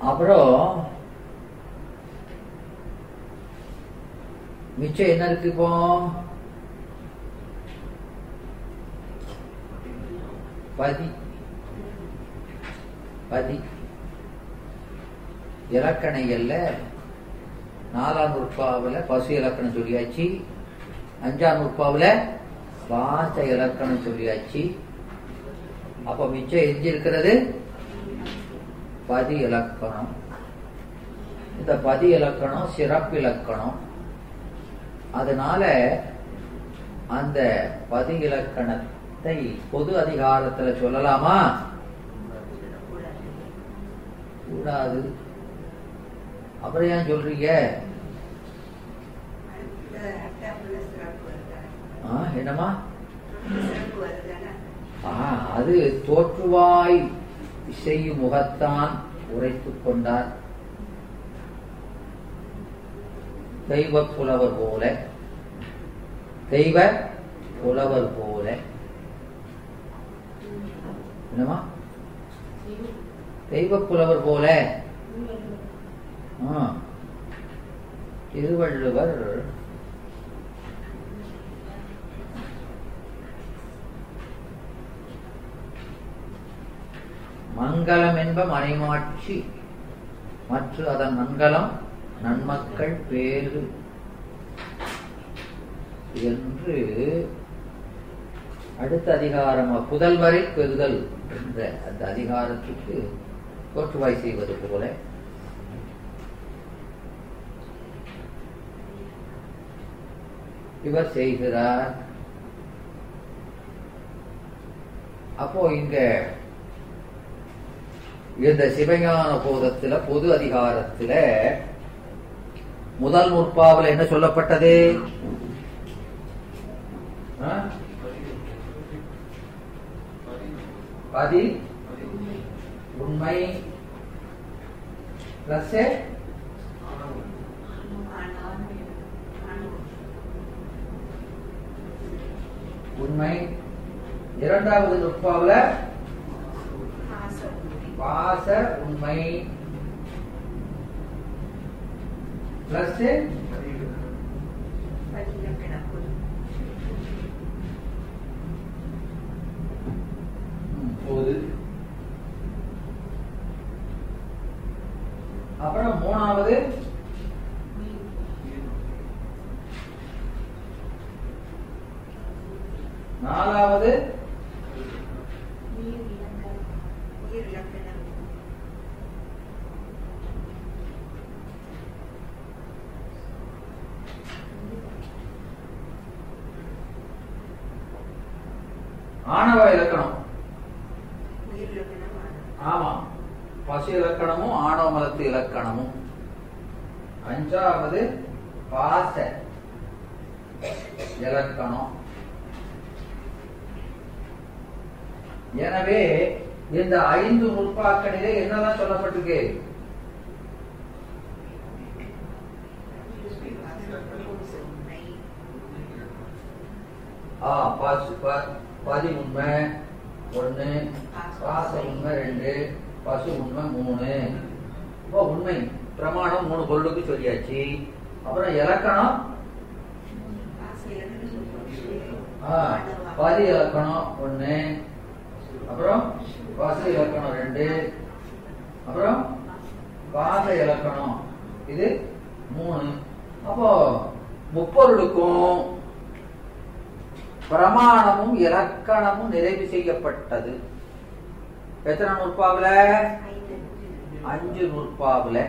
அப்புறம் மிச்சம் என்ன இருக்கு இப்போ? பதி. பதி. இலக்கணைகள்ல நாலாம் நூற்பாவில் பசு இலக்கணம் சொல்லியாச்சு. அஞ்சாம் நூற்பாவில் வாச இலக்கணம் சொல்லியாச்சு. அப்ப மிச்சம் எஞ்சி இருக்கிறது பதி இலக்கணம். இந்த பதி இலக்கணம் சிறப்பு இலக்கணம். அதனால அந்த பதி இலக்கணத்தை பொது அதிகாரத்துல சொல்லலாமா? கூடாது. அப்புறம் ஏன் சொல்றீங்க? என்னமா என்னம்மா? அது தோற்றுவாய் செய்யும் முகத்தான். உரைத்துக் கொண்டார் தெய்வ புலவர் போல தெய்வ புலவர் போல. என்னமா தெய்வ புலவர் போல. ஆ. திருவள்ளுவர் மங்களம் என்ப மனைமாட்சி மற்ற அதன் மங்களம் நன்மக்கள் பேரு என்று அடுத்த அதிகாரம் புதல்வரை பெறுதல் என்ற அந்த அதிகாரத்துக்கு தோற்றுவாய் செய்வது போல. இவர் செய்கிறார். அப்போ இங்க இந்த சிவஞான போதத்துல பொது அதிகாரத்துல முதல் முற்பாவில் என்ன சொல்லப்பட்டது? பதி? உண்மை. பிளஸ் உண்மை. இரண்டாவது நுட்பாவில் பாச உண்மை. பிளஸ் போது அப்புறம் மூணாவது. நாலாவது. ஆணவ இலக்கணம். ஆமா. பசு இலக்கணமும் ஆணவ மலத்து இலக்கணமும். அஞ்சாவது பாச இலக்கணம். எனவே இந்த ஐந்து நுட்பாக்களிலே என்னதான் சொல்லப்பட்டிருக்கு? ஆ பசு பதி உண்மை ஒண்ணு ராச உண்மை ரெண்டு பசு உண்மை மூணு. இப்போ உண்மை பிரமாணம் மூணு பொருளுக்கு சொல்லியாச்சு. அப்புறம் இலக்கணம்? பதி இலக்கணம் ஒண்ணு. அப்புறம் பசு இலக்கணம் ரெண்டு. அப்புறம் பாத இலக்கணம் இது மூணு. அப்போ முப்பொருளுக்கும் பிரமாணமும் இலக்கணமும் நிறைவு செய்யப்பட்டது. எத்தனை நூற்பாவில? அஞ்சு நூற்பாவில.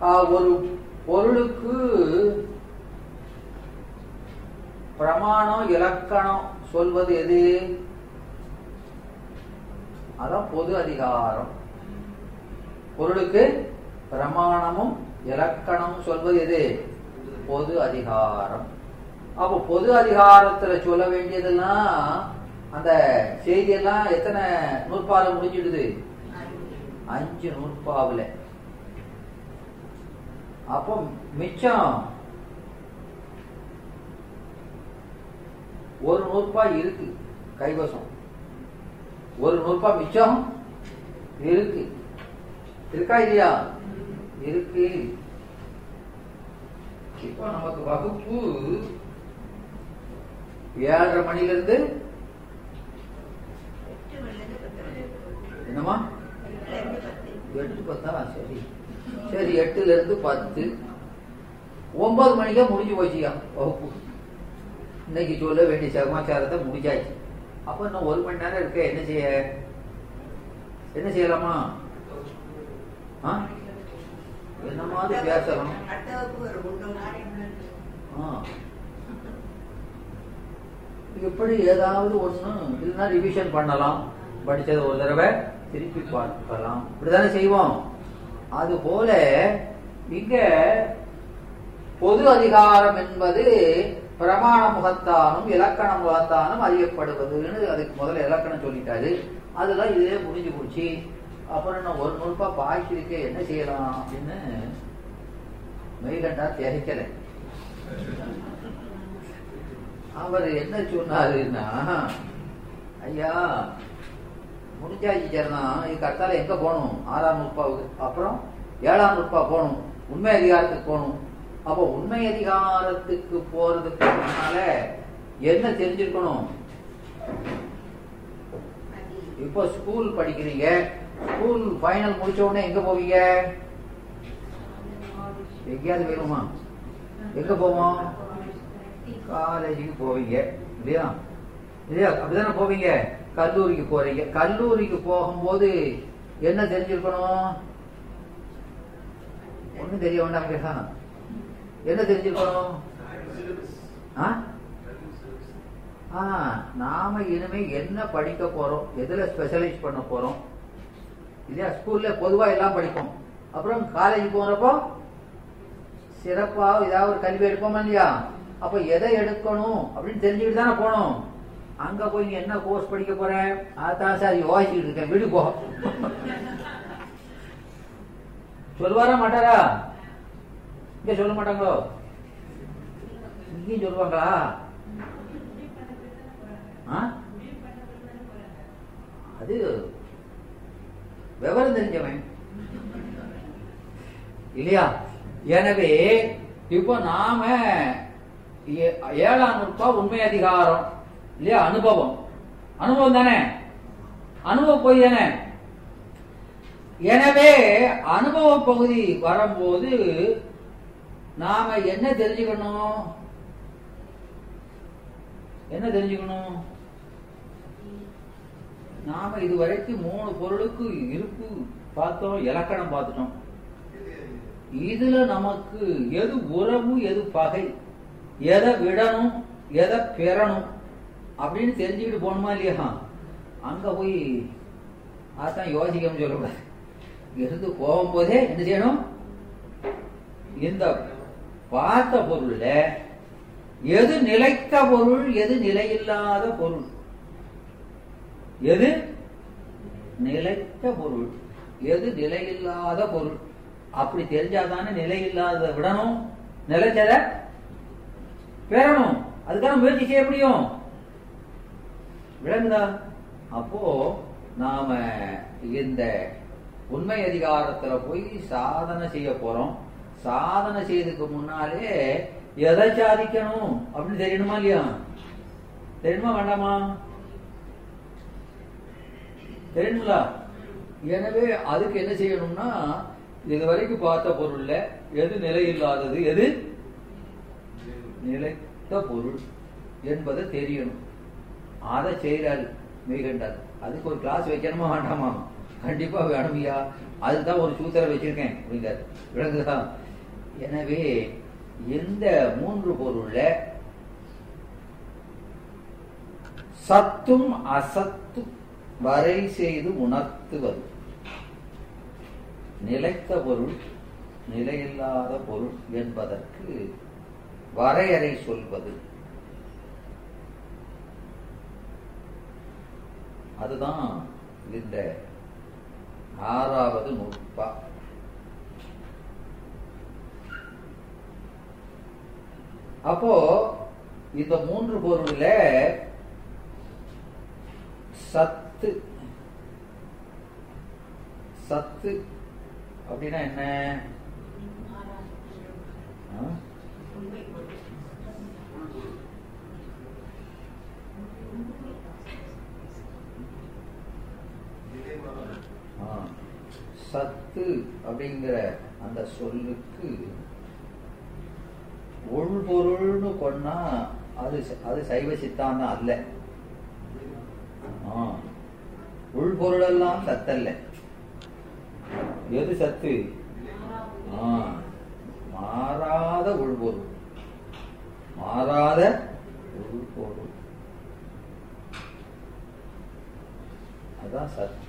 ஒரு பொருளுக்கு பிரமாணம் இலக்கணம் சொல்வது எது? அதான் பொது அதிகாரம். பொருளுக்கு பிரமாணமும் இலக்கணமும் சொல்வது எது? பொது அதிகாரம். அப்போ பொது அதிகாரத்துல சொல்ல வேண்டியதெல்லாம் அந்த செய்தியெல்லாம் எத்தனை நூற்பால முடிஞ்சிடுது? அஞ்சு நூற்பாவுல. அப்போ மிச்சம் ஒரு நூற்பா இருக்கு கைவசம். ஒரு நூற்பா மிச்சம் இருக்கு. இருக்கா இல்லையா? இருக்கு. இப்போ நமக்கு வகுப்பு ஏழரை மணில இருந்து என்னமா எட்டு பத்தா. சரி. சரி எட்டுல இருந்து பத்து. ஒன்பது மணிக்கே முடிஞ்சு போச்சுயா? வகுப்பு. இன்னைக்கு சொல்ல வேண்டிய சமாச்சாரத்தை முடிஞ்சாச்சு அப்ப இன்னும் ஒரு மணி நேரம் இருக்க என்ன செய்ய? என்ன செய்யலாமா? என்ன மாதிரி பேசலாம். இப்படி ஏதாவது ஒண்ணு இல்லைன்னா ரிவிஷன் பண்ணலாம். படிச்சதை ஒரு தடவை திருப்பி பார்க்கலாம். இப்படிதானே செய்வோம். அது போல இங்க பொது அதிகாரம் என்பது பிரமாண முகத்தானும் இலக்கண முகத்தானும் அறியப்படுவதுன்னு அதுக்கு முதல்ல இலக்கணம் சொல்லிட்டாரு. அதெல்லாம் இதே முடிஞ்சு போச்சு. அப்புறம் நான் ஒரு நூறுபா பாக்கி இருக்க என்ன செய்யலாம் அப்படின்னு மெய்கண்டா திகைக்கல. அவர் என்ன சொன்னாருன்னா ஐயா முடிஞ்சாச்சு சரணா இதுக்கு அடுத்தால எங்க போகணும்? ஆறாம் நூற்பாவுக்கு. அப்புறம் ஏழாம் நூற்பா போகணும். உண்மை அதிகாரத்துக்கு போகணும். அப்போ உண்மை அதிகாரத்துக்கு போறதுக்கு முன்னால என்ன தெரிஞ்சிருக்கணும்? இப்போ ஸ்கூல் படிக்கிறீங்க. ஸ்கூல் ஃபைனல் முடிச்ச உடனே எங்க போவீங்க? எங்கேயாவது வேணுமா எங்க போவோம்? காலேஜுக்கு போவீங்க இல்லையா? இல்லையா? அப்படிதானே போவீங்க? கல்லூரிக்கு போறீங்க. கல்லூரிக்கு போகும்போது என்ன தெரிஞ்சிருக்கணும்? ஒண்ணும் தெரிய வேண்டாம் கேட்டா. என்ன தெரிஞ்சிருக்கணும்? நாம இனிமே என்ன படிக்க போறோம் எதுல ஸ்பெஷலைஸ் பண்ண போறோம் இல்லையா? ஸ்கூல்ல பொதுவா எல்லாம் படிப்போம். அப்புறம் காலேஜ் போறப்போ சிறப்பா ஏதாவது ஒரு கல்வி எடுப்போமா இல்லையா? அப்ப எதை எடுக்கணும் அப்படின்னு தெரிஞ்சுக்கிட்டு தானே போனோம். அங்க போய் நீ என்ன கோர்ஸ் படிக்க போறேன் அதான் சார் யோசிச்சுட்டு இருக்கேன். வீடு போ. சொல்லுவாரா மாட்டாரா? இங்க சொல்ல மாட்டாங்களோ? இங்கேயும் சொல்லுவாங்களா? ஆ? அது விவரம் தெரிஞ்சவன். இல்லையா? எனவே இப்போ நாம ஏழாம் நூற்பா உண்மை அதிகாரம். இல்லையா? அனுபவம். அனுபவம் தானே? அனுபவ போய் தானே? எனவே அனுபவ பகுதி வரும்போது நாம என்ன தெரிஞ்சுக்கணும்? என்ன தெரிஞ்சுக்கணும்? நாம இதுவரைக்கும் மூணு பொருளுக்கு இருப்பு பார்த்தோம் இலக்கணம் பார்த்துட்டோம். இதுல நமக்கு எது உறவு எது பகை? எதை விடணும் எதை பெறணும் அப்படின்னு தெரிஞ்சுக்கிட்டு போகணுமா இல்லையா? அங்க போய் அதான் யோசிக்கணும்னு சொல்லக்கூடாது. இருந்து போகும்போதே என்ன செய்யணும்? இந்த பார்த்த பொருள்ல எது நிலைத்த பொருள் எது நிலையில்லாத பொருள்? எது நிலைத்த பொருள் எது நிலையில்லாத பொருள்? அப்படி தெரிஞ்சாதானே நிலையில்லாத விடணும். நிலைச்சத பெறணும் அதுக்கான முயற்சி செய்ய முடியும். விளங்குதா? அப்போ நாம இந்த உண்மை அதிகாரத்துல போய் சாதனை செய்ய போறோம். சாதனை செய்யறதுக்கு முன்னாலே எதை சாதிக்கணும் அப்படின்னு தெரியணுமா இல்லையா? தெரியுமா வேண்டாமா? தெரியுங்களா எனவே அதுக்கு என்ன செய்யணும்னா இது வரைக்கும் பார்த்த பொருள்ல எது நிலை இல்லாதது எது நிலைத்த பொருள் என்பதை தெரியணும். அதை செய்யறாரு மெய்கண்டார் அதுக்கு ஒரு கிளாஸ் வைக்கணுமா வேண்டாமா? கண்டிப்பா வேணுமையா அதுதான் ஒரு சூத்திரம் வச்சிருக்கேன் அப்படிங்கிறார் விளங்குதா? எனவே இந்த மூன்று பொருள்ல சத்தும் அசத்து வரை செய்து உணர்த்துவது? நிலைத்த பொருள் நிலையில்லாத பொருள் என்பதற்கு வரையறை சொல்வது. அதுதான் இந்த ஆறாவது நுட்பா அப்போ இந்த மூன்று பொருள்ல சத்து சத்து அப்படின்னா என்ன ஆ? ஆ. சத்து அப்படிங்கிற அந்த சொல்லுக்கு உள்பொருள்னு கொன்னா அது அது சைவ சித்தாந்தம் அல்ல. ஆ. உள்பொருளெல்லாம் சத்தல்ல. எது சத்து? மாறாத உள்பொருள். மாறாத உள்பொருள். அதான் சத்து.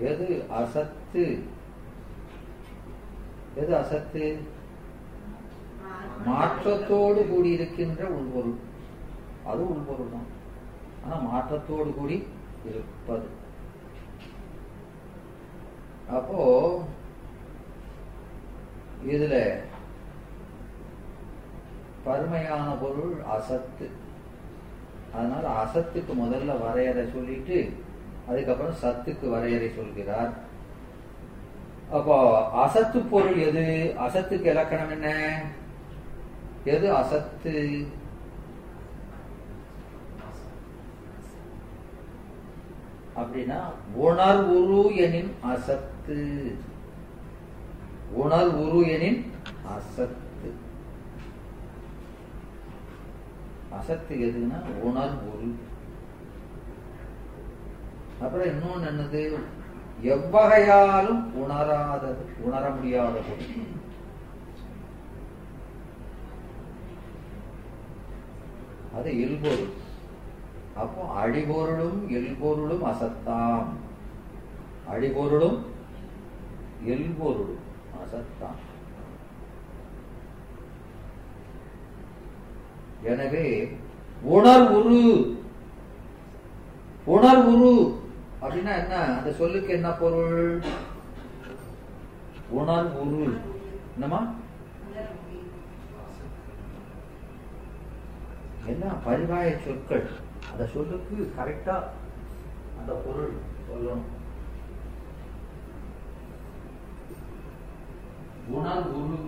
எது அசத்து? எது அசத்து? மாற்றத்தோடு கூடி இருக்கின்ற உள்பொருள். அது உள்பொருள் தான். ஆனா மாற்றத்தோடு கூடி இருப்பது. அப்போ இதுல பருமையான பொருள் அசத்து. அதனால அசத்துக்கு முதல்ல வரையறை சொல்லிட்டு அதுக்கப்புறம் சத்துக்கு வரையறை சொல்கிறார். அப்போ அசத்து பொருள் எது? அசத்துக்கு இலக்கணம் என்ன? எது அசத்து? அப்படின்னா உணர்வுரு எனின் அசத்து. உணர்வுரு எனின் அசத்து. அசத்து எதுன்னா உணர்வுரு. அப்புறம் இன்னொன்னு என்னது? எவ்வகையாலும் உணராதது உணர முடியாத பொருள் அது இல்பொருள். அப்போ அடிபொருளும் எல்பொருளும் அசத்தாம். அடிபொருளும் எல்பொருளும் அசத்தாம். எனவே உணர்வுரு உணர்வுரு அப்படின்னா என்ன? அந்த சொல்லுக்கு என்ன பொருள்? உணர்வுரு என்னமா என்ன? பரிவாய சொற்கள். அந்த சொல்லுக்கு கரெக்டா அந்த பொருள் சொல்லணும். உணர்வுரு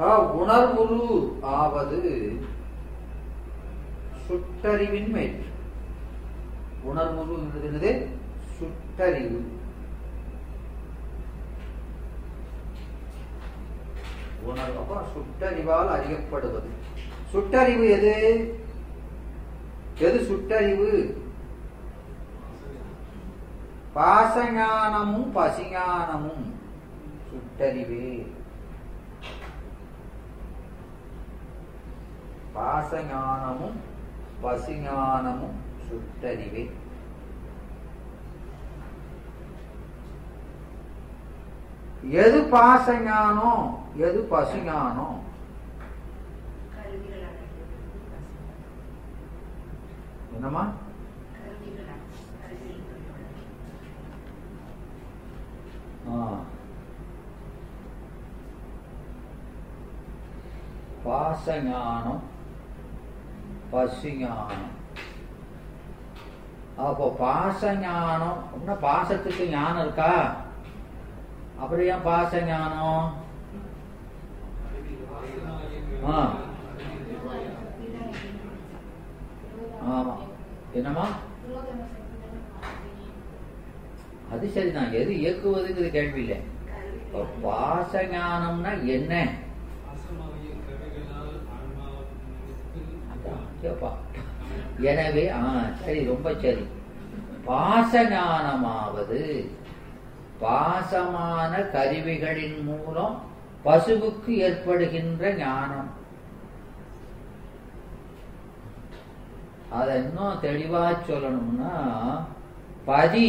ஆ, உணர்வுரு ஆவது சுட்டறிவின் மேல் உணர்வு என்னது? சுட்டறிவு. உணர்வு. அப்ப சுட்டறிவால் அறியப்படுவது. சுட்டறிவு எது? எது சுட்டறிவு? பாசஞானமும் பசிஞானமும். சுட்டறிவே. பாசஞானமும் பசிஞானமும். சுட்டறிவே எது பாசஞானோ எது பசுஞானோ? என்னம்மா? பாசஞானம் பசுஞானம். அப்போ பாசஞானம் அப்படின்னா பாசத்துக்கு ஞானம் இருக்கா? அப்புறம் ஏன் பாச ஞானம் ஆமா. என்னம்மா? அது சரிதான். எது இயக்குவதுங்கிறது கேள்வி இல்லை. பாச ஞானம்னா என்ன? கேப்பா. எனவே ஆ சரி ரொம்ப சரி. பாச ஞானமாவது பாசமான கருவிகளின் மூலம் பசுவுக்கு ஏற்படுகின்ற ஞானம். அதை இன்னும் தெளிவா சொல்லணும்னா பதி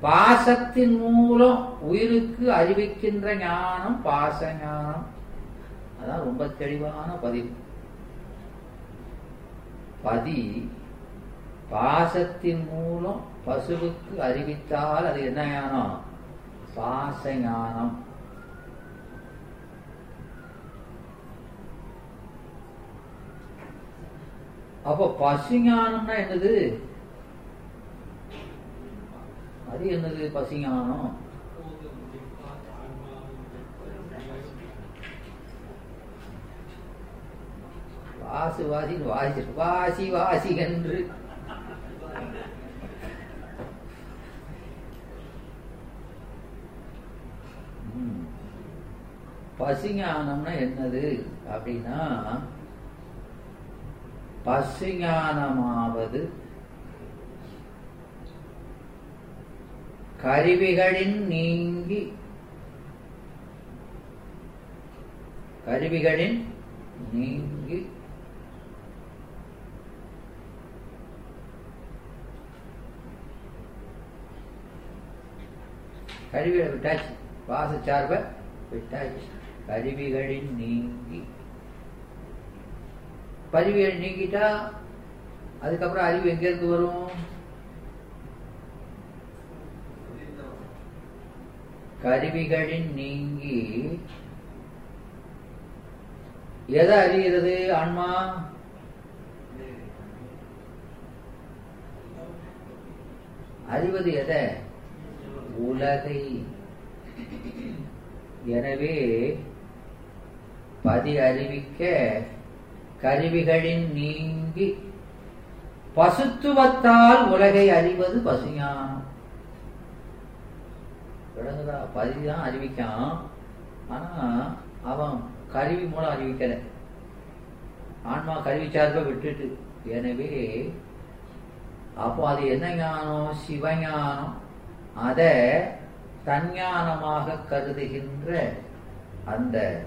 பாசத்தின் மூலம் உயிருக்கு அறிவிக்கின்ற ஞானம் பாச ஞானம் அதான் ரொம்ப தெளிவான பதிவு. பதி பாசத்தின் மூலம் பசுவுக்கு அறிவித்தால் அது என்ன ஞானம்? பாச ஞானம் அப்போ பசுஞானம்னா என்னது? அது என்னது பசு ஞானம் வாசி வாசி வாசி வாசி என்று ம். பசுஞானம்னா என்னது அப்படின்னா பசுஞானமாவது கருவிகளின் நீங்கி கருவிகளின் நீங்கி கருவிகளை விட்டாச்சு. வாசச்சார்பை விட்டாச்சு. கருவிகளின் நீங்கி. பதிவுகள் நீங்கிட்டா அதுக்கப்புறம் அறிவு எங்கேருந்து வரும்? கருவிகளின் நீங்கி. எதை அறிகிறது ஆன்மா? அறிவது எதை? உலகை. எனவே பதி அறிவிக்க கருவிகளின் நீங்கி பசுத்துவத்தால் உலகை அறிவது பசுஞானம் விளங்குதா? பதிதான் அறிவிக்கான். ஆனா அவன் கருவி மூலம் அறிவிக்கல. ஆன்மா கருவி சார்பை விட்டுட்டு. எனவே அப்போ அது என்ன ஞானம்? சிவஞானம். அத தஞ்ஞானமாக கருதுகின்ற அந்த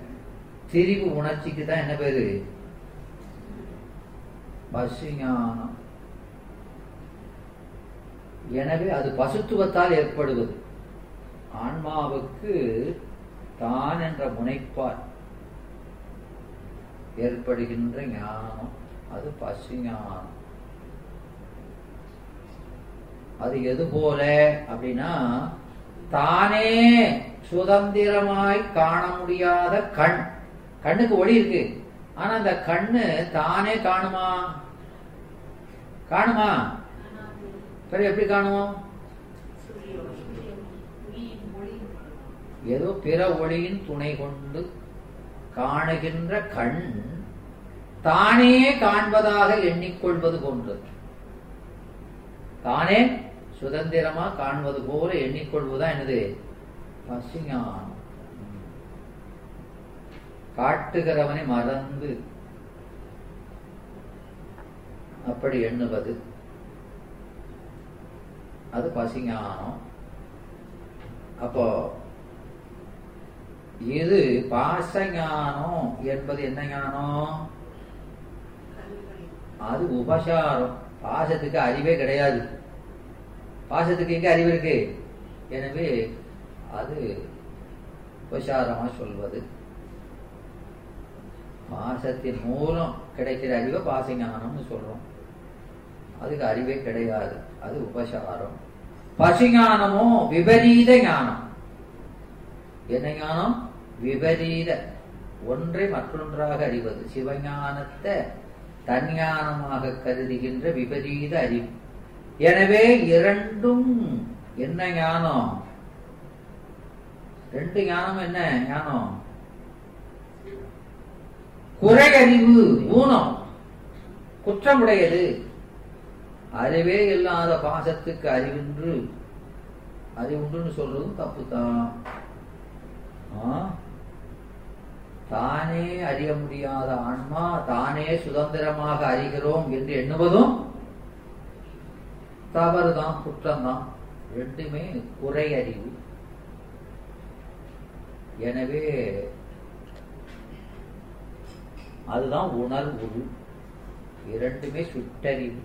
திரிவு உணர்ச்சிக்கு தான் என்ன பேரு? பசுஞானம். எனவே அது பசுத்துவத்தால் ஏற்படுவது. ஆன்மாவுக்கு தான் என்ற முனைப்பால் ஏற்படுகின்ற ஞானம். அது பசுஞானம். அது எது போல அப்படின்னா தானே சுதந்திரமாய் காண முடியாத கண். கண்ணுக்கு ஒளி இருக்கு. ஆனா அந்த கண்ணு தானே காணுமா? காணுமா? சரி எப்படி காணுவோம்? ஏதோ பிற ஒளியின் துணை கொண்டு காணுகின்ற கண் தானே காண்பதாக எண்ணிக்கொள்வது போன்றது தானே சுதந்திரமா காண்பது போல எண்ணிக்கொள்வதுதான் என்னது? பசுஞானம். காட்டுகிறவனை மறந்து அப்படி எண்ணுவது. அது பசுஞானம். அப்போ இது பாசஞானம் என்பது என்ன ஞானம்? அது உபசாரம். பாசத்துக்கு அறிவே கிடையாது. பாசத்துக்கு எங்க அறிவு இருக்கு? எனவே அது உபசாரமா சொல்வது. பாசத்தின் மூலம் கிடைக்கிற அறிவை பாசஞானம்னு சொல்றோம். அதுக்கு அறிவே கிடையாது. அது உபசாரம். பசுஞானமோ விபரீத ஞானம். என்ன ஞானம்? விபரீத. ஒன்றை மற்றொன்றாக அறிவது. சிவஞானத்தை தன்ஞானமாக கருதுகின்ற விபரீத அறிவு. எனவே இரண்டும் என்ன ஞானம்? ரெண்டு ஞானம் என்ன ஞானம்? குறை அறிவு ஊனம். குற்றமுடையது. அறிவே இல்லாத பாசத்துக்கு அறிவின்று அறிவுண்டுன்னு சொல்றதும் தப்பு தான் தானே அறிய முடியாத ஆன்மா தானே சுதந்திரமாக அறிகிறோம் என்று எண்ணுவதும் தவறு தான் குற்றம் தான் ரெண்டுமே குறை அறிவு. எனவே அதுதான் உணர்வு. இரண்டுமே சுட்டறிவு.